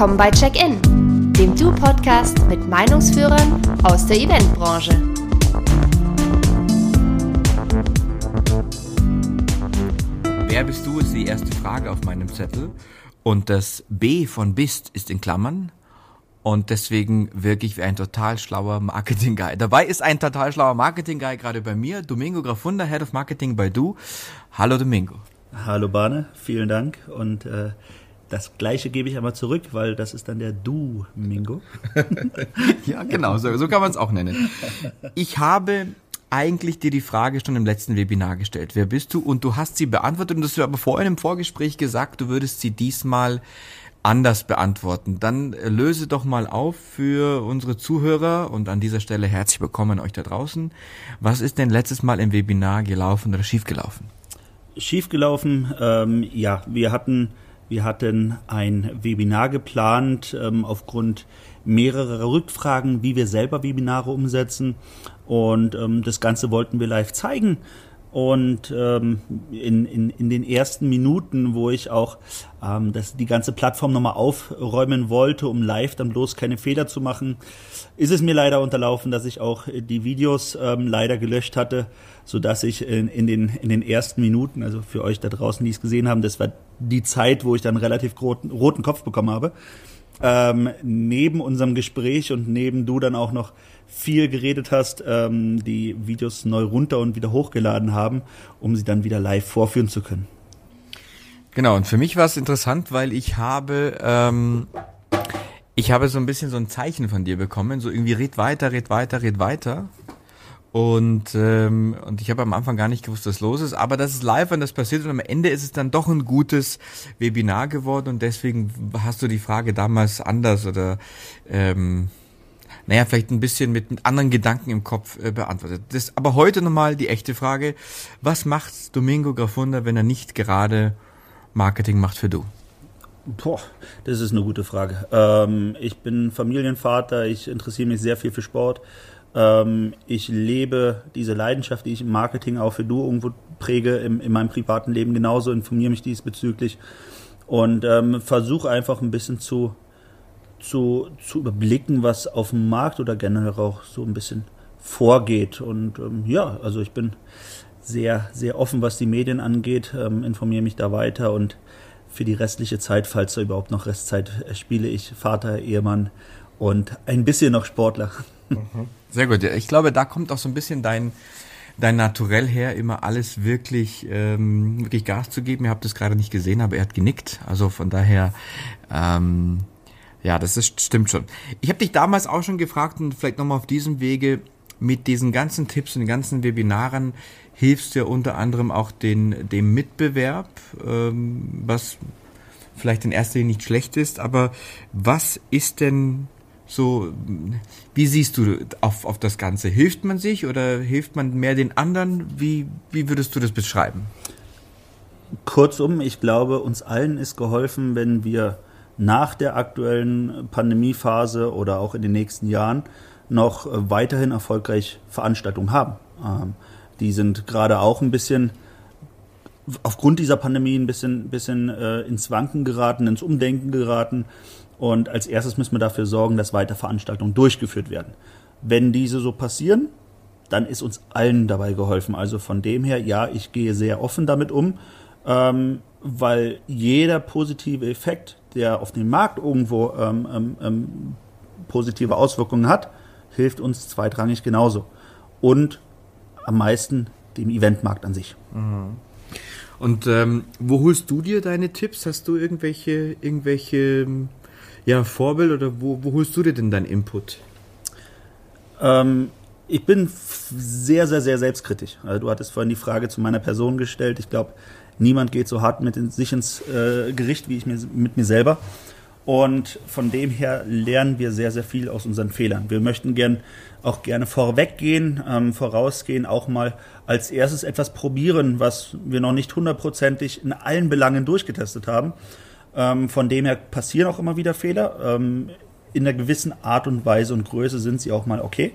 Willkommen bei Check-In, dem Du-Podcast mit Meinungsführern aus der Eventbranche. Wer bist du, ist die erste Frage auf meinem Zettel. Und das B von bist ist in Klammern. Und deswegen wirklich wie ein total schlauer Marketing-Guy. Dabei ist ein total schlauer Marketing-Guy gerade bei mir, Domingo Grafunda, Head of Marketing bei Du. Hallo Domingo. Hallo Bane, vielen Dank. Und äh, das gleiche gebe ich aber zurück, weil das ist dann der Du-Mingo. ja, genau, so, so kann man es auch nennen. Ich habe eigentlich dir die Frage schon im letzten Webinar gestellt. Wer bist du? Und du hast sie beantwortet und du hast aber vorhin im Vorgespräch gesagt, du würdest sie diesmal anders beantworten. Dann löse doch mal auf für unsere Zuhörer und an dieser Stelle herzlich willkommen euch da draußen. Was ist denn letztes Mal im Webinar gelaufen oder schiefgelaufen? Schiefgelaufen, ähm, ja, wir hatten wir hatten ein Webinar geplant ähm, aufgrund mehrerer Rückfragen, wie wir selber Webinare umsetzen. Und ähm, das Ganze wollten wir live zeigen. Und ähm, in, in, in den ersten Minuten, wo ich auch ähm, das, die ganze Plattform nochmal aufräumen wollte, um live dann bloß keine Fehler zu machen, ist es mir leider unterlaufen, dass ich auch die Videos ähm, leider gelöscht hatte, so dass ich in, in, den, in den ersten Minuten, also für euch da draußen, die es gesehen haben, das war die Zeit, wo ich dann relativ roten, roten Kopf bekommen habe, ähm, neben unserem Gespräch und neben du dann auch noch viel geredet hast, ähm, die Videos neu runter und wieder hochgeladen haben, um sie dann wieder live vorführen zu können. Genau, und für mich war es interessant, weil ich habe, ähm, ich habe so ein bisschen so ein Zeichen von dir bekommen, so irgendwie red weiter, red weiter, red weiter. Und, ähm, und ich habe am Anfang gar nicht gewusst, was los ist, aber das ist live und das passiert und am Ende ist es dann doch ein gutes Webinar geworden und deswegen hast du die Frage damals anders oder ähm, naja, vielleicht ein bisschen mit, mit anderen Gedanken im Kopf äh, beantwortet. Das, aber heute nochmal die echte Frage, was macht Domingo Grafunda, wenn er nicht gerade Marketing macht für du? Boah, das ist eine gute Frage. Ähm, ich bin Familienvater, ich interessiere mich sehr viel für Sport. Ähm, ich lebe diese Leidenschaft, die ich im Marketing auch für Du irgendwo präge, im, in meinem privaten Leben genauso, informiere mich diesbezüglich und ähm, versuche einfach ein bisschen zu, zu, zu überblicken, was auf dem Markt oder generell auch so ein bisschen vorgeht. Und ähm, ja, also ich bin sehr, sehr offen, was die Medien angeht, ähm, informiere mich da weiter und für die restliche Zeit, falls da überhaupt noch Restzeit, äh, spiele ich Vater, Ehemann und ein bisschen noch Sportler. Mhm. Sehr gut. Ich glaube, da kommt auch so ein bisschen dein, dein Naturell her, immer alles wirklich, ähm, wirklich Gas zu geben. Ihr habt es gerade nicht gesehen, aber er hat genickt. Also von daher, ähm, ja, das ist, stimmt schon. Ich habe dich damals auch schon gefragt und vielleicht nochmal auf diesem Wege, mit diesen ganzen Tipps und den ganzen Webinaren hilfst du ja unter anderem auch den, dem Mitbewerb, ähm, was vielleicht in erster Linie nicht schlecht ist, aber was ist denn so, wie siehst du auf, auf das Ganze? Hilft man sich oder hilft man mehr den anderen? Wie, wie würdest du das beschreiben? Kurzum, ich glaube, uns allen ist geholfen, wenn wir nach der aktuellen Pandemiephase oder auch in den nächsten Jahren noch weiterhin erfolgreich Veranstaltungen haben. Ähm, die sind gerade auch ein bisschen aufgrund dieser Pandemie ein bisschen, bisschen äh, ins Wanken geraten, ins Umdenken geraten. Und als erstes müssen wir dafür sorgen, dass weiter Veranstaltungen durchgeführt werden. Wenn diese so passieren, dann ist uns allen dabei geholfen. Also von dem her, ja, ich gehe sehr offen damit um, ähm, weil jeder positive Effekt, der auf dem Markt irgendwo ähm, ähm, ähm positive Auswirkungen hat, hilft uns zweitrangig genauso. Und am meisten dem Eventmarkt an sich. Mhm. Und ähm, wo holst du dir deine Tipps? Hast du irgendwelche, irgendwelche ja, Vorbild oder wo, wo holst du dir denn deinen Input? Ähm, ich bin sehr, sehr, sehr selbstkritisch. Also du hattest vorhin die Frage zu meiner Person gestellt. Ich glaube, niemand geht so hart mit in, sich ins äh, Gericht wie ich mir, mit mir selber. Und von dem her lernen wir sehr, sehr viel aus unseren Fehlern. Wir möchten gern auch gerne vorweggehen, ähm, vorausgehen, auch mal als erstes etwas probieren, was wir noch nicht hundertprozentig in allen Belangen durchgetestet haben ähm, von dem her passieren auch immer wieder Fehler. Ähm, in einer gewissen Art und Weise und Größe sind sie auch mal okay.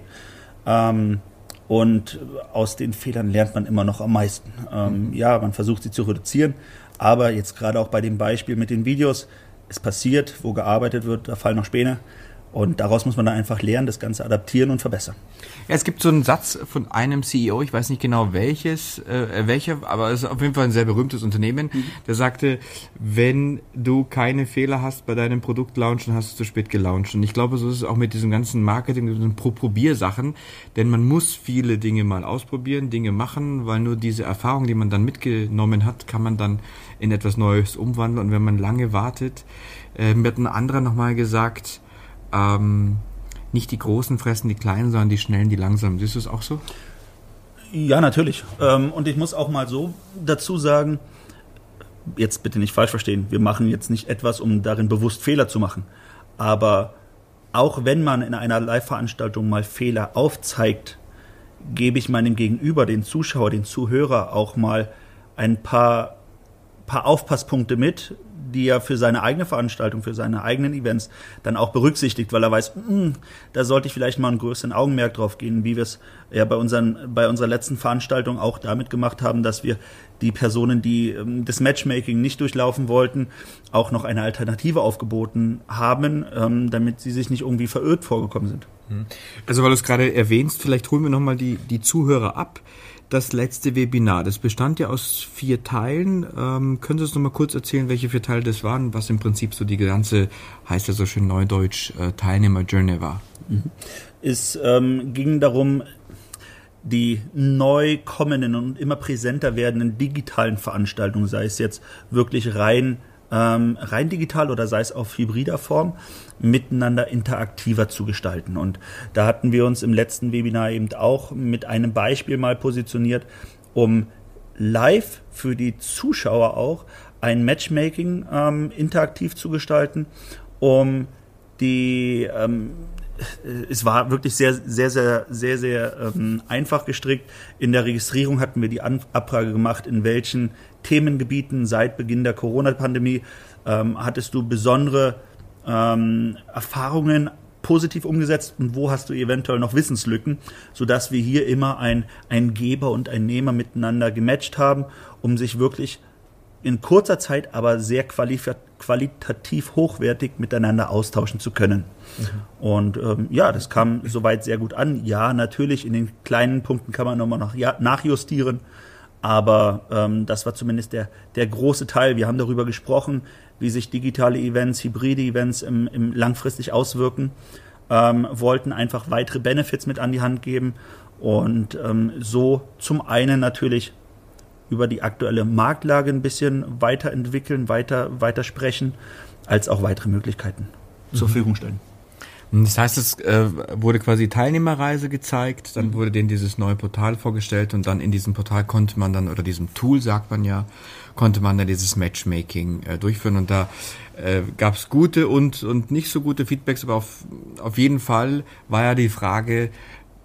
Ähm, und aus den Fehlern lernt man immer noch am meisten. Ähm, ja, man versucht sie zu reduzieren, aber jetzt gerade auch bei dem Beispiel mit den Videos, es passiert, wo gearbeitet wird, da fallen noch Späne. Und daraus muss man dann einfach lernen, das Ganze adaptieren und verbessern. Ja, es gibt so einen Satz von einem CEO, ich weiß nicht genau welches, äh, welcher, aber es ist auf jeden Fall ein sehr berühmtes Unternehmen, mhm. der sagte, wenn du keine Fehler hast bei deinem Produkt launchen, hast du zu spät gelauncht. Und ich glaube, so ist es auch mit diesem ganzen Marketing, diesen Probiersachen, denn man muss viele Dinge mal ausprobieren, Dinge machen, weil nur diese Erfahrung, die man dann mitgenommen hat, kann man dann in etwas Neues umwandeln. Und wenn man lange wartet, äh, mir hat ein anderer nochmal gesagt, ähm, nicht die Großen fressen die Kleinen, sondern die Schnellen, die Langsamen. Siehst du es auch so? Ja, natürlich. Ähm, und ich muss auch mal so dazu sagen, jetzt bitte nicht falsch verstehen, wir machen jetzt nicht etwas, um darin bewusst Fehler zu machen. Aber auch wenn man in einer Live-Veranstaltung mal Fehler aufzeigt, gebe ich meinem Gegenüber, den Zuschauer, den Zuhörer auch mal ein paar, paar Aufpasspunkte mit, die er für seine eigene Veranstaltung, für seine eigenen Events dann auch berücksichtigt, weil er weiß, mm, da sollte ich vielleicht mal einen größeren Augenmerk drauf gehen, wie wir es ja bei, unseren, bei unserer letzten Veranstaltung auch damit gemacht haben, dass wir die Personen, die ähm, das Matchmaking nicht durchlaufen wollten, auch noch eine Alternative aufgeboten haben, ähm, damit sie sich nicht irgendwie verirrt vorgekommen sind. Mhm. Also weil du es gerade erwähnst, vielleicht holen wir nochmal die, die Zuhörer ab das letzte Webinar. Das bestand ja aus vier Teilen. Ähm, können Sie uns noch mal kurz erzählen, welche vier Teile das waren, was im Prinzip so die ganze, heißt ja so schön neudeutsch, äh, Teilnehmer-Journey war? Mhm. Es ähm, ging darum, die neu kommenden und immer präsenter werdenden digitalen Veranstaltungen, sei es jetzt wirklich rein ähm, rein digital oder sei es auf hybrider Form, miteinander interaktiver zu gestalten. Und da hatten wir uns im letzten Webinar eben auch mit einem Beispiel mal positioniert, um live für die Zuschauer auch ein Matchmaking ähm, interaktiv zu gestalten, um die ähm, es war wirklich sehr, sehr, sehr, sehr, sehr ähm, einfach gestrickt. In der Registrierung hatten wir die Abfrage gemacht, in welchen Themengebieten seit Beginn der Corona-Pandemie ähm, hattest du besondere ähm, Erfahrungen positiv umgesetzt und wo hast du eventuell noch Wissenslücken, sodass wir hier immer ein, ein Geber und ein Nehmer miteinander gematcht haben, um sich wirklich in kurzer Zeit, aber sehr qualitativ hochwertig miteinander austauschen zu können. Mhm. Und ähm, ja, das kam soweit sehr gut an. Ja, natürlich, in den kleinen Punkten kann man nochmal noch ja, nachjustieren. Aber ähm, das war zumindest der, der große Teil. Wir haben darüber gesprochen, wie sich digitale Events, hybride Events im, im langfristig auswirken, ähm, wollten einfach weitere Benefits mit an die Hand geben und ähm, so zum einen natürlich über die aktuelle Marktlage ein bisschen weiterentwickeln, weiter, weiter sprechen, als auch weitere Möglichkeiten mhm. zur Verfügung stellen. Das heißt, es äh, wurde quasi Teilnehmerreise gezeigt, dann wurde denen dieses neue Portal vorgestellt und dann in diesem Portal konnte man dann, oder diesem Tool sagt man ja, konnte man dann dieses Matchmaking äh, durchführen und da äh, gab es gute und, und nicht so gute Feedbacks, aber auf, auf jeden Fall war ja die Frage,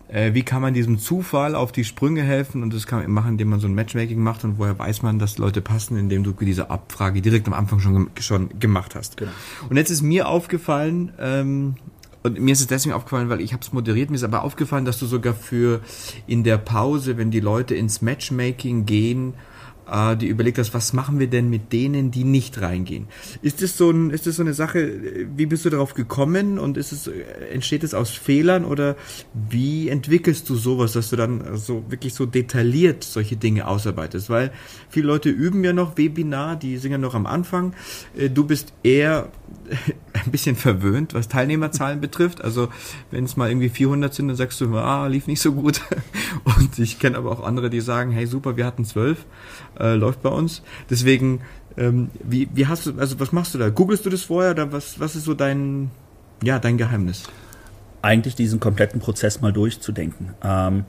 äh, wie kann man diesem Zufall auf die Sprünge helfen und das kann man machen, indem man so ein Matchmaking macht und woher weiß man, dass Leute passen, indem du diese Abfrage direkt am Anfang schon, schon gemacht hast. Genau. Und jetzt ist mir aufgefallen, ähm, und mir ist es deswegen aufgefallen, weil ich habe es moderiert, mir ist aber aufgefallen, dass du sogar für in der Pause, wenn die Leute ins Matchmaking gehen, äh, die überlegt hast, was machen wir denn mit denen, die nicht reingehen? Ist das so, ein, ist das so eine Sache, wie bist du darauf gekommen und ist es, entsteht es aus Fehlern oder wie entwickelst du sowas, dass du dann so wirklich so detailliert solche Dinge ausarbeitest? Weil viele Leute üben ja noch Webinar, die sind ja noch am Anfang. Äh, du bist eher ein bisschen verwöhnt, was Teilnehmerzahlen betrifft. Also wenn es mal irgendwie 400 sind, dann sagst du, ah, lief nicht so gut. Und ich kenne aber auch andere, die sagen, hey super, wir hatten zwölf äh, läuft bei uns. Deswegen, ähm, wie, wie hast du, also was machst du da? Googlest du das vorher oder was, was ist so dein, ja, dein Geheimnis? Eigentlich diesen kompletten Prozess mal durchzudenken. Ähm,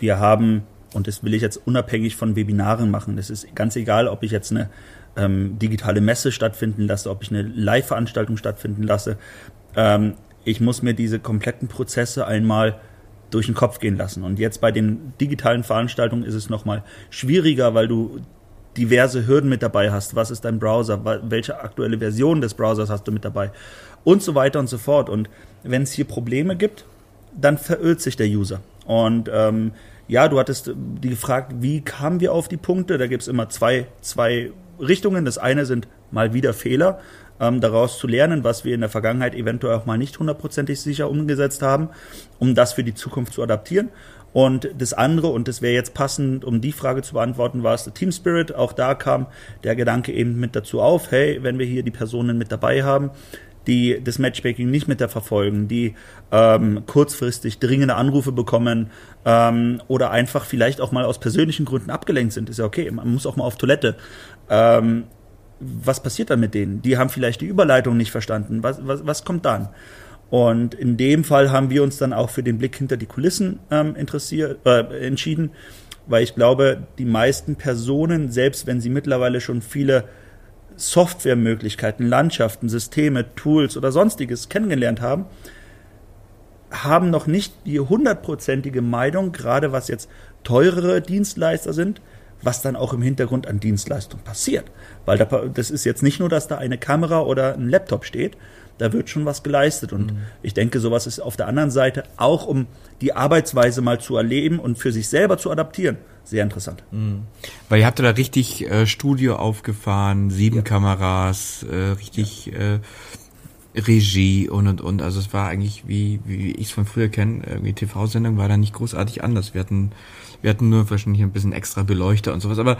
wir haben, und das will ich jetzt unabhängig von Webinaren machen, das ist ganz egal, ob ich jetzt eine ähm, digitale Messe stattfinden lasse, ob ich eine Live-Veranstaltung stattfinden lasse. Ähm, ich muss mir diese kompletten Prozesse einmal durch den Kopf gehen lassen. Und jetzt bei den digitalen Veranstaltungen ist es nochmal schwieriger, weil du diverse Hürden mit dabei hast. Was ist dein Browser? Welche aktuelle Version des Browsers hast du mit dabei? Und so weiter und so fort. Und wenn es hier Probleme gibt, dann verirrt sich der User. Und ähm, ja, du hattest die gefragt, wie kamen wir auf die Punkte? Da gibt es immer zwei, zwei Richtungen. Das eine sind mal wieder Fehler. ähm, daraus zu lernen, was wir in der Vergangenheit eventuell auch mal nicht hundertprozentig sicher umgesetzt haben, um das für die Zukunft zu adaptieren. Und das andere, und das wäre jetzt passend, um die Frage zu beantworten, war es der Team Spirit. Auch da kam der Gedanke eben mit dazu auf, hey, wenn wir hier die Personen mit dabei haben, die das Matchmaking nicht mit der verfolgen, die ähm, kurzfristig dringende Anrufe bekommen ähm, oder einfach vielleicht auch mal aus persönlichen Gründen abgelenkt sind, ist ja okay. Man muss auch mal auf Toilette. Ähm, was passiert dann mit denen? Die haben vielleicht die Überleitung nicht verstanden. Was, was, was kommt dann? Und in dem Fall haben wir uns dann auch für den Blick hinter die Kulissen ähm, interessiert, äh, entschieden, weil ich glaube, die meisten Personen, selbst wenn sie mittlerweile schon viele Softwaremöglichkeiten, Landschaften, Systeme, Tools oder sonstiges kennengelernt haben, haben noch nicht die hundertprozentige Meinung, gerade was jetzt teurere Dienstleister sind, was dann auch im Hintergrund an Dienstleistung passiert. Weil das ist jetzt nicht nur, dass da eine Kamera oder ein Laptop steht, da wird schon was geleistet. Und mhm. ich denke, sowas ist auf der anderen Seite auch, um die Arbeitsweise mal zu erleben und für sich selber zu adaptieren, sehr interessant. Mhm. Weil ihr habt da richtig äh, Studio aufgefahren, sieben ja. Kameras, äh, richtig ja. äh, Regie und und und. Also es war eigentlich, wie, wie ich es von früher kenne, irgendwie TV-Sendung war da nicht großartig anders. Wir hatten wir hatten nur wahrscheinlich ein bisschen extra Beleuchter und sowas, aber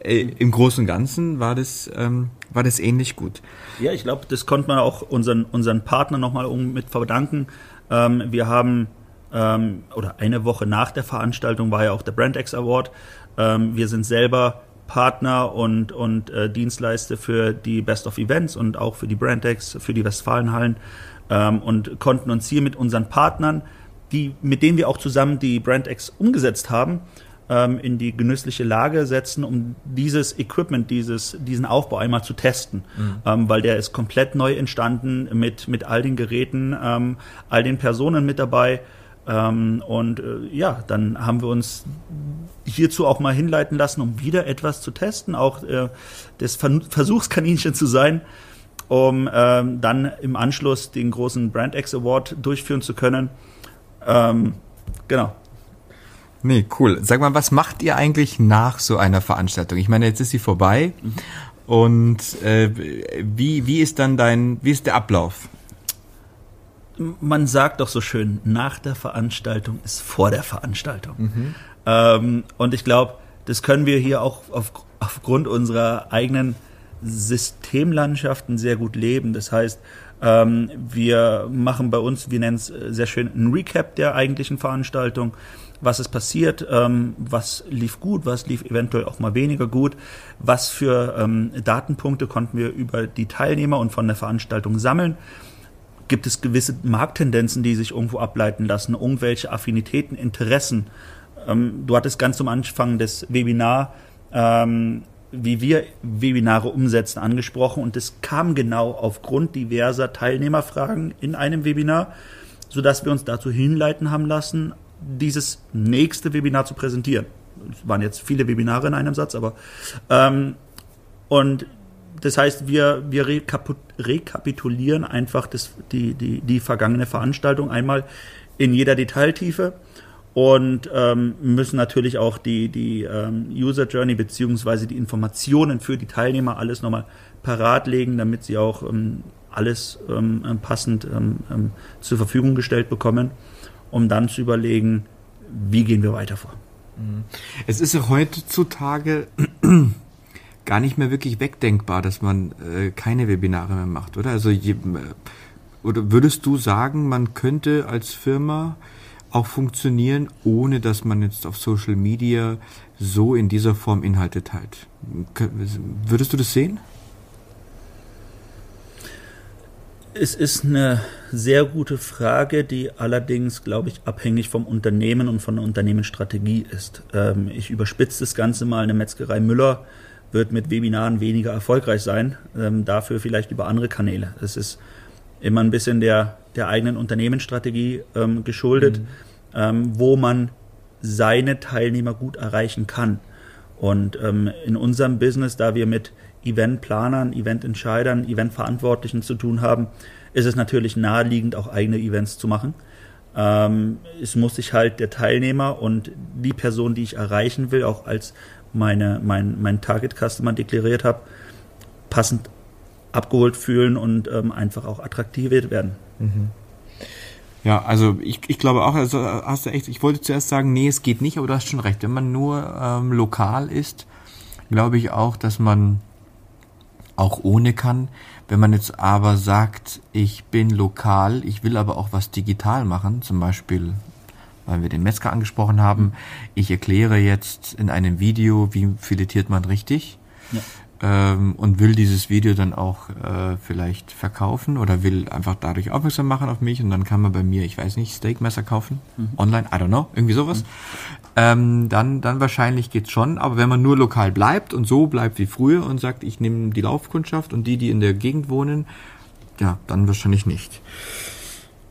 äh, im Großen und Ganzen war das, ähm, war das ähnlich gut. Ja, ich glaube, das konnte man auch unseren, unseren Partner nochmal mit verdanken. Ähm, wir haben, ähm, oder eine Woche nach der Veranstaltung war ja auch der BrandX Award. Ähm, wir sind selber Partner und, und äh, Dienstleister für die Best of Events und auch für die BrandX, für die Westfalenhallen ähm, und konnten uns hier mit unseren Partnern die, mit denen wir auch zusammen die BrandX umgesetzt haben, ähm, in die genüssliche Lage setzen, um dieses Equipment, dieses, diesen Aufbau einmal zu testen. Mhm. Ähm, weil der ist komplett neu entstanden mit, mit all den Geräten, ähm, all den Personen mit dabei. Ähm, und äh, ja, dann haben wir uns hierzu auch mal hinleiten lassen, um wieder etwas zu testen, auch äh, das Versuchskaninchen zu sein, um ähm, dann im Anschluss den großen BrandX Award durchführen zu können. Ähm, genau. Nee, cool. Sag mal, was macht ihr eigentlich nach so einer Veranstaltung? Ich meine, jetzt ist sie vorbei. Mhm. Und äh, wie, wie ist dann dein, wie ist der Ablauf? Man sagt doch so schön, nach der Veranstaltung ist vor der Veranstaltung. Mhm. Ähm, und ich glaube, das können wir hier auch auf, aufgrund unserer eigenen Systemlandschaften sehr gut leben. Das heißt, ähm, wir machen bei uns, wir nennen es äh, sehr schön, ein Recap der eigentlichen Veranstaltung. Was ist passiert? Ähm, was lief gut? Was lief eventuell auch mal weniger gut? Was für ähm, Datenpunkte konnten wir über die Teilnehmer und von der Veranstaltung sammeln? Gibt es gewisse Markttendenzen, die sich irgendwo ableiten lassen? Irgendwelche Affinitäten, Interessen? Ähm, du hattest ganz am Anfang des Webinar ähm, wie wir Webinare umsetzen, angesprochen und es kam genau aufgrund diverser Teilnehmerfragen in einem Webinar, sodass wir uns dazu hinleiten haben lassen, dieses nächste Webinar zu präsentieren. Es waren jetzt viele Webinare in einem Satz, aber ähm, und das heißt, wir, wir rekapitulieren einfach das, die, die, die vergangene Veranstaltung einmal in jeder Detailtiefe und ähm, müssen natürlich auch die, die ähm, User Journey beziehungsweise die Informationen für die Teilnehmer alles nochmal parat legen, damit sie auch ähm, alles ähm, passend ähm, ähm, zur Verfügung gestellt bekommen, um dann zu überlegen, wie gehen wir weiter vor. Mhm. Es ist ja heutzutage gar nicht mehr wirklich wegdenkbar, dass man äh, keine Webinare mehr macht, oder? Also je, äh, oder würdest du sagen, man könnte als Firma auch funktionieren, ohne dass man jetzt auf Social Media so in dieser Form Inhalte teilt. Würdest du das sehen? Es ist eine sehr gute Frage, die allerdings, glaube ich, abhängig vom Unternehmen und von der Unternehmensstrategie ist. Ähm, ich überspitze das Ganze mal. Eine Metzgerei Müller wird mit Webinaren weniger erfolgreich sein, ähm, dafür vielleicht über andere Kanäle. Es ist immer ein bisschen der, der eigenen Unternehmensstrategie ähm, geschuldet, mhm. ähm, wo man seine Teilnehmer gut erreichen kann. Und ähm, in unserem Business, da wir mit Eventplanern, Evententscheidern, Eventverantwortlichen zu tun haben, ist es natürlich naheliegend, auch eigene Events zu machen. Ähm, es muss sich halt der Teilnehmer und die Person, die ich erreichen will, auch als meine, mein, mein Target Customer deklariert habe, passend abgeholt fühlen und ähm, einfach auch attraktiviert werden. Mhm. Ja, also ich, ich glaube auch, also hast du echt, ich wollte zuerst sagen, nee, es geht nicht, aber du hast schon recht. Wenn man nur ähm, lokal ist, glaube ich auch, dass man auch ohne kann. Wenn man jetzt aber sagt, ich bin lokal, ich will aber auch was digital machen, zum Beispiel, weil wir den Metzger angesprochen haben, ich erkläre jetzt in einem Video, wie filetiert man richtig. Ja ähm, und will dieses Video dann auch äh, vielleicht verkaufen oder will einfach dadurch aufmerksam machen auf mich und dann kann man bei mir, ich weiß nicht, Steakmesser kaufen, mhm. online, I don't know, irgendwie sowas. Mhm. Ähm, dann, dann wahrscheinlich geht's schon, aber wenn man nur lokal bleibt und so bleibt wie früher und sagt, ich nehme die Laufkundschaft und die, die in der Gegend wohnen, ja, dann wahrscheinlich nicht.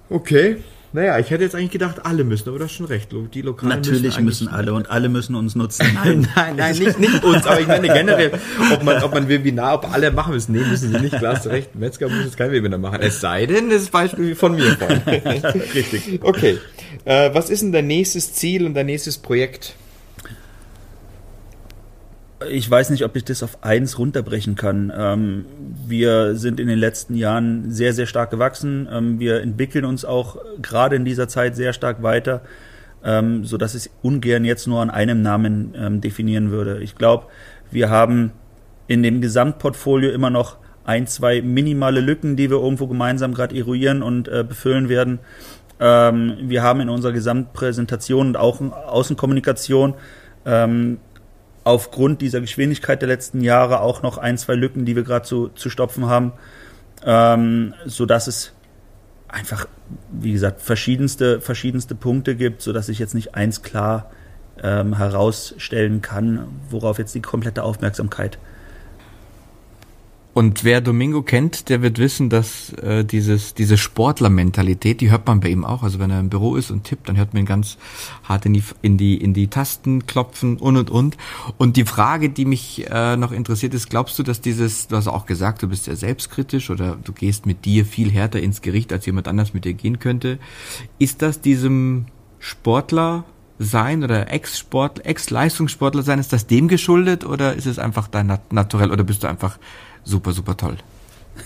Okay. Naja, ich hätte jetzt eigentlich gedacht, alle müssen, aber du hast schon recht. Die Lokalen Natürlich müssen, müssen alle und alle müssen uns nutzen. Nein, nein, nein, nicht, nicht uns, aber ich meine generell, ob man, ob man Webinar, ob alle machen müssen. Nee, müssen sie nicht, klar hast recht. Metzger muss jetzt kein Webinar machen. Es sei denn, das Beispiel von mir. Richtig. Okay. Äh, was ist denn dein nächstes Ziel und dein nächstes Projekt? Ich weiß nicht, ob ich das auf eins runterbrechen kann. Ähm, wir sind in den letzten Jahren sehr, sehr stark gewachsen. Ähm, wir entwickeln uns auch gerade in dieser Zeit sehr stark weiter, ähm, so dass ich ungern jetzt nur an einem Namen ähm, definieren würde. Ich glaube, wir haben in dem Gesamtportfolio immer noch ein, zwei minimale Lücken, die wir irgendwo gemeinsam gerade eruieren und äh, befüllen werden. Ähm, wir haben in unserer Gesamtpräsentation und auch in Außenkommunikation ähm, aufgrund dieser Geschwindigkeit der letzten Jahre auch noch ein, zwei Lücken, die wir gerade zu, zu stopfen haben, ähm, so dass es einfach, wie gesagt, verschiedenste, verschiedenste Punkte gibt, so dass ich jetzt nicht eins klar ähm, herausstellen kann, worauf jetzt die komplette Aufmerksamkeit und wer Domingo kennt, der wird wissen, dass äh, dieses, diese Sportlermentalität, die hört man bei ihm auch. Also wenn er im Büro ist und tippt, dann hört man ihn ganz hart in die, in die, in die Tasten klopfen und und und. Und die Frage, die mich äh, noch interessiert ist, glaubst du, dass dieses, du hast auch gesagt, du bist sehr selbstkritisch oder du gehst mit dir viel härter ins Gericht, als jemand anders mit dir gehen könnte. Ist das diesem Sportler sein oder Ex-Sport, Ex-Leistungssportler sein, ist das dem geschuldet oder ist es einfach dein Nat Naturell oder bist du einfach super, super toll?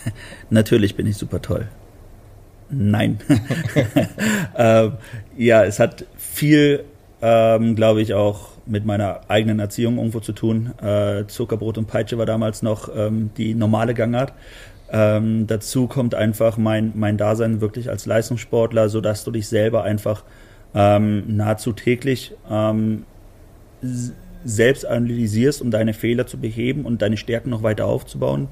Natürlich bin ich super toll. Nein. ähm, ja, es hat viel, ähm, glaube ich, auch mit meiner eigenen Erziehung irgendwo zu tun. Äh, Zuckerbrot und Peitsche war damals noch ähm, die normale Gangart. Ähm, dazu kommt einfach mein, mein Dasein wirklich als Leistungssportler, sodass du dich selber einfach ähm, nahezu täglich ähm, selbst analysierst, um deine Fehler zu beheben und deine Stärken noch weiter aufzubauen,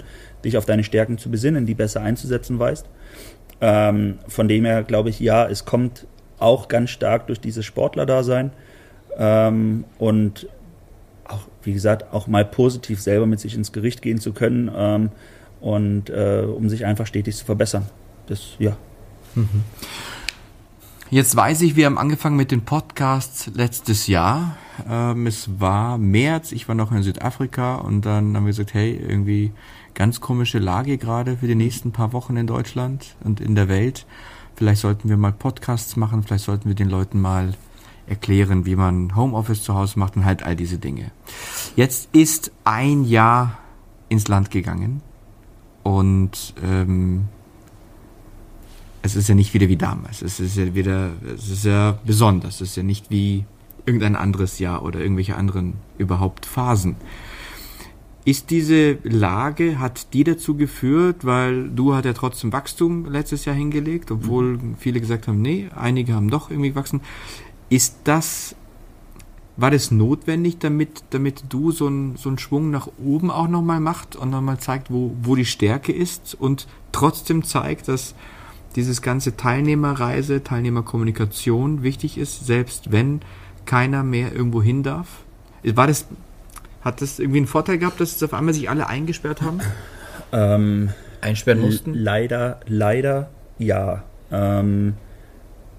dich auf deine Stärken zu besinnen, die besser einzusetzen weißt. Ähm, von dem her glaube ich, ja, es kommt auch ganz stark durch dieses Sportlerdasein ähm, und auch, wie gesagt, auch mal positiv selber mit sich ins Gericht gehen zu können ähm, und äh, um sich einfach stetig zu verbessern. Das, ja. Mhm. Jetzt weiß ich, wir haben angefangen mit den Podcasts letztes Jahr. Ähm, es war März, ich war noch in Südafrika und dann haben wir gesagt, hey, irgendwie ganz komische Lage gerade für die nächsten paar Wochen in Deutschland und in der Welt. Vielleicht sollten wir mal Podcasts machen, vielleicht sollten wir den Leuten mal erklären, wie man Homeoffice zu Hause macht und halt all diese Dinge. Jetzt ist ein Jahr ins Land gegangen und ähm, es ist ja nicht wieder wie damals. Es ist ja wieder, es ist ja besonders. Es ist ja nicht wie irgendein anderes Jahr oder irgendwelche anderen überhaupt Phasen. Ist diese Lage, hat die dazu geführt, weil du hat ja trotzdem Wachstum letztes Jahr hingelegt, obwohl mhm. viele gesagt haben, nee, einige haben doch irgendwie gewachsen. Ist das, war das notwendig, damit, damit du so einen, so einen Schwung nach oben auch nochmal macht und nochmal zeigt, wo, wo die Stärke ist und trotzdem zeigt, dass dieses ganze Teilnehmerreise, Teilnehmerkommunikation wichtig ist, selbst wenn keiner mehr irgendwo hin darf? War das, hat das irgendwie einen Vorteil gehabt, dass es auf einmal sich alle eingesperrt haben? Ähm, Einsperren mussten? Leider, leider ja. Ähm,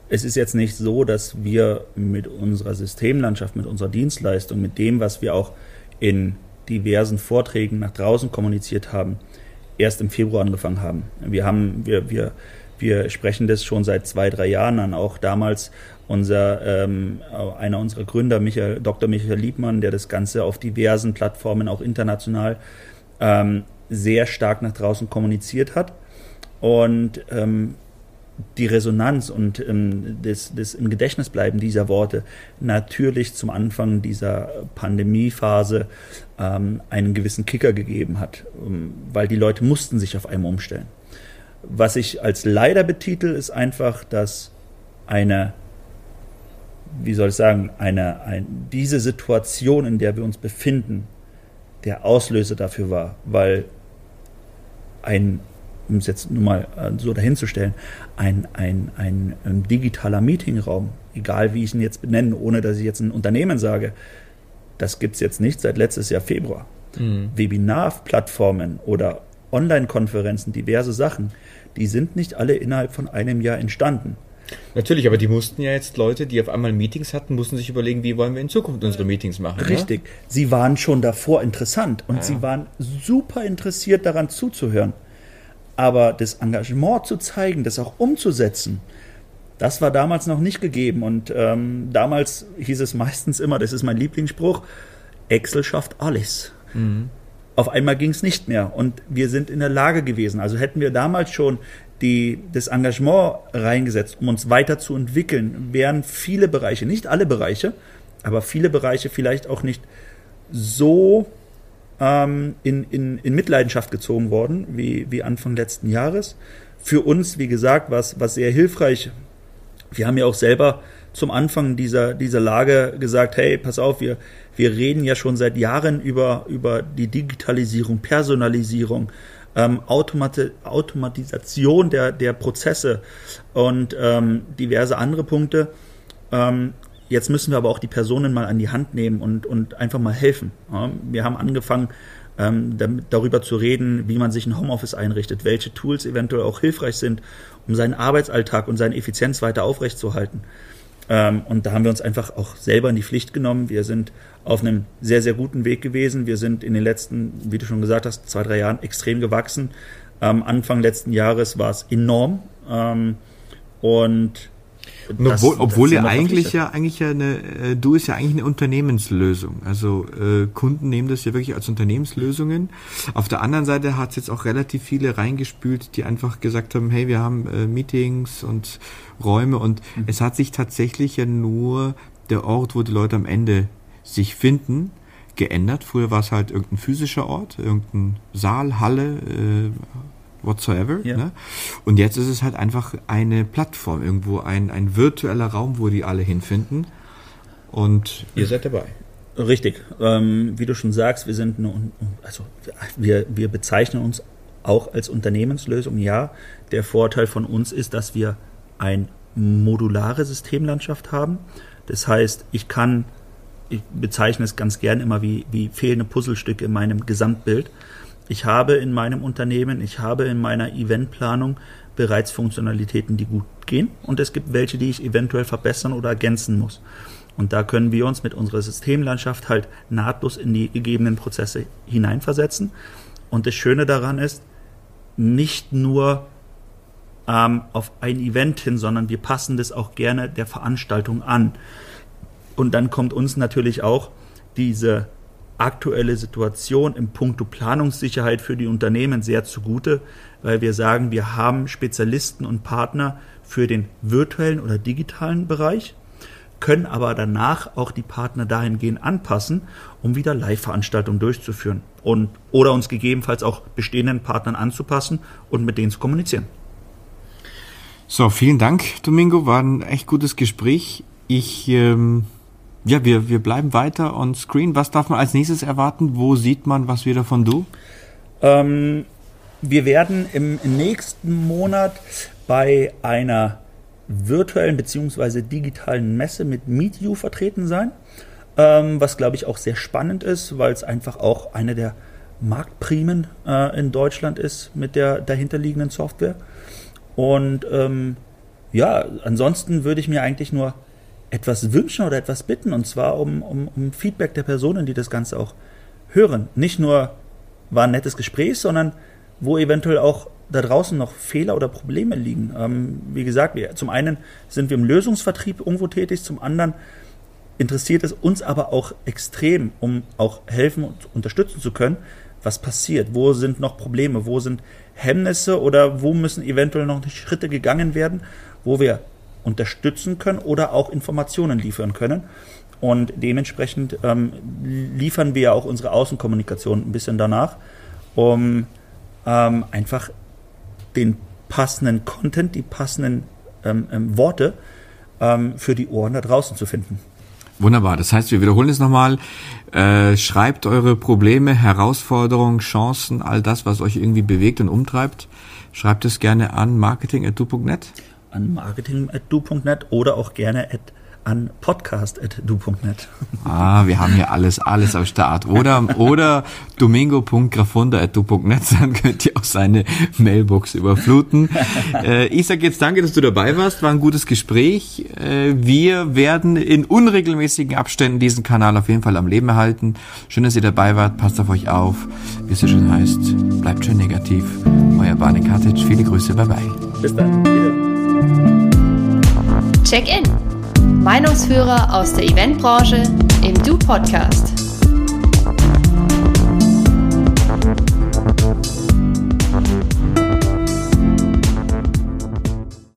es ist jetzt nicht so, dass wir mit unserer Systemlandschaft, mit unserer Dienstleistung, mit dem, was wir auch in diversen Vorträgen nach draußen kommuniziert haben, erst im Februar angefangen haben. Wir haben, wir, wir wir sprechen das schon seit zwei, drei Jahren an. Auch damals unser ähm, einer unserer Gründer, Michael, Dr. Michael Liebmann, der das Ganze auf diversen Plattformen auch international ähm, sehr stark nach draußen kommuniziert hat. Und ähm, die Resonanz und ähm, das, das im Gedächtnis bleiben dieser Worte natürlich zum Anfang dieser Pandemiephase ähm, einen gewissen Kicker gegeben hat, ähm, weil die Leute mussten sich auf einmal umstellen. Was ich als leider betitel, ist einfach, dass eine, wie soll ich sagen, eine, ein, diese Situation, in der wir uns befinden, der Auslöser dafür war, weil ein um es jetzt nur mal äh, so dahinzustellen, ein, ein, ein, ein digitaler Meetingraum, egal wie ich ihn jetzt benenne, ohne dass ich jetzt ein Unternehmen sage, das gibt es jetzt nicht seit letztes Jahr Februar. Mhm. Webinarplattformen oder Online-Konferenzen, diverse Sachen, die sind nicht alle innerhalb von einem Jahr entstanden. Natürlich, aber die mussten ja jetzt Leute, die auf einmal Meetings hatten, mussten sich überlegen, wie wollen wir in Zukunft unsere Meetings machen. Ne? Richtig. Ja? Sie waren schon davor interessant und ja. sie waren super interessiert daran zuzuhören. Aber das Engagement zu zeigen, das auch umzusetzen, das war damals noch nicht gegeben. Und ähm, damals hieß es meistens immer, das ist mein Lieblingsspruch, Excel schafft alles. Mhm. Auf einmal ging es nicht mehr. Und wir sind in der Lage gewesen. Also hätten wir damals schon die, das Engagement reingesetzt, um uns weiterzuentwickeln, wären viele Bereiche, nicht alle Bereiche, aber viele Bereiche vielleicht auch nicht so ähm, in, in, in Mitleidenschaft gezogen worden, wie, wie Anfang letzten Jahres. Für uns, wie gesagt, was, was sehr hilfreich. Wir haben ja auch selber zum Anfang dieser, dieser Lage gesagt, hey, pass auf, wir, wir reden ja schon seit Jahren über, über die Digitalisierung, Personalisierung, ähm, Automati Automatisation der, der Prozesse und ähm, diverse andere Punkte. Ähm, Jetzt müssen wir aber auch die Personen mal an die Hand nehmen und, und einfach mal helfen. Ja, wir haben angefangen, ähm, darüber zu reden, wie man sich ein Homeoffice einrichtet, welche Tools eventuell auch hilfreich sind, um seinen Arbeitsalltag und seine Effizienz weiter aufrechtzuerhalten. Ähm, und da haben wir uns einfach auch selber in die Pflicht genommen. Wir sind auf einem sehr, sehr guten Weg gewesen. Wir sind in den letzten, wie du schon gesagt hast, zwei, drei Jahren extrem gewachsen. Ähm, Anfang letzten Jahres war es enorm. Ähm, und das, obwohl, obwohl ja eigentlich ja eigentlich ja eine, äh, du ist ja eigentlich eine Unternehmenslösung. Also äh, Kunden nehmen das ja wirklich als Unternehmenslösungen. Auf der anderen Seite hat es jetzt auch relativ viele reingespült, die einfach gesagt haben, hey, wir haben äh, Meetings und Räume und mhm. es hat sich tatsächlich ja nur der Ort, wo die Leute am Ende sich finden, geändert. Früher war es halt irgendein physischer Ort, irgendein Saal, Halle, äh, whatsoever. Ja. Ne? Und jetzt ist es halt einfach eine Plattform, irgendwo ein, ein virtueller Raum, wo die alle hinfinden. Und ihr seid dabei. Richtig. Ähm, wie du schon sagst, wir sind eine, also wir, wir bezeichnen uns auch als Unternehmenslösung. Ja, der Vorteil von uns ist, dass wir ein modulare Systemlandschaft haben. Das heißt, ich kann, ich bezeichne es ganz gern immer wie, wie fehlende Puzzlestücke in meinem Gesamtbild. Ich habe in meinem Unternehmen, ich habe in meiner Eventplanung bereits Funktionalitäten, die gut gehen und es gibt welche, die ich eventuell verbessern oder ergänzen muss. Und da können wir uns mit unserer Systemlandschaft halt nahtlos in die gegebenen Prozesse hineinversetzen. Und das Schöne daran ist, nicht nur ähm, auf ein Event hin, sondern wir passen das auch gerne der Veranstaltung an. Und dann kommt uns natürlich auch diese aktuelle Situation im Punkto Planungssicherheit für die Unternehmen sehr zugute, weil wir sagen, wir haben Spezialisten und Partner für den virtuellen oder digitalen Bereich, können aber danach auch die Partner dahingehend anpassen, um wieder Live-Veranstaltungen durchzuführen und oder uns gegebenenfalls auch bestehenden Partnern anzupassen und mit denen zu kommunizieren. So, vielen Dank, Domingo. War ein echt gutes Gespräch. Ich ähm ja, wir, wir bleiben weiter on screen. Was darf man als nächstes erwarten? Wo sieht man was wieder von du? Ähm, wir werden im nächsten Monat bei einer virtuellen bzw. digitalen Messe mit MeetU vertreten sein, ähm, was glaube ich auch sehr spannend ist, weil es einfach auch eine der Marktprimen äh, in Deutschland ist mit der dahinterliegenden Software. Und ähm, ja, ansonsten würde ich mir eigentlich nur etwas wünschen oder etwas bitten, und zwar um, um, um Feedback der Personen, die das Ganze auch hören. Nicht nur war ein nettes Gespräch, sondern wo eventuell auch da draußen noch Fehler oder Probleme liegen. Ähm, wie gesagt, wir, zum einen sind wir im Lösungsvertrieb irgendwo tätig, zum anderen interessiert es uns aber auch extrem, um auch helfen und unterstützen zu können, was passiert, wo sind noch Probleme, wo sind Hemmnisse oder wo müssen eventuell noch Schritte gegangen werden, wo wir unterstützen können oder auch Informationen liefern können. Und dementsprechend ähm, liefern wir auch unsere Außenkommunikation ein bisschen danach, um ähm, einfach den passenden Content, die passenden ähm, ähm Worte ähm, für die Ohren da draußen zu finden. Wunderbar. Das heißt, wir wiederholen es nochmal. Äh, schreibt eure Probleme, Herausforderungen, Chancen, all das, was euch irgendwie bewegt und umtreibt. Schreibt es gerne an marketing.du.net. An marketing.du.net oder auch gerne at an podcast.du.net. Ah, wir haben hier alles, alles am Start. Oder, oder domingo.grafunda.du.net, dann könnt ihr auch seine Mailbox überfluten. Äh, ich sage jetzt danke, dass du dabei warst. War ein gutes Gespräch. Äh, wir werden in unregelmäßigen Abständen diesen Kanal auf jeden Fall am Leben erhalten. Schön, dass ihr dabei wart. Passt auf euch auf. Wie es so schön heißt, bleibt schön negativ. Euer Barney Katic. Viele Grüße. Bye bye. Bis dann. Check in Meinungsführer aus der Eventbranche im Du Podcast.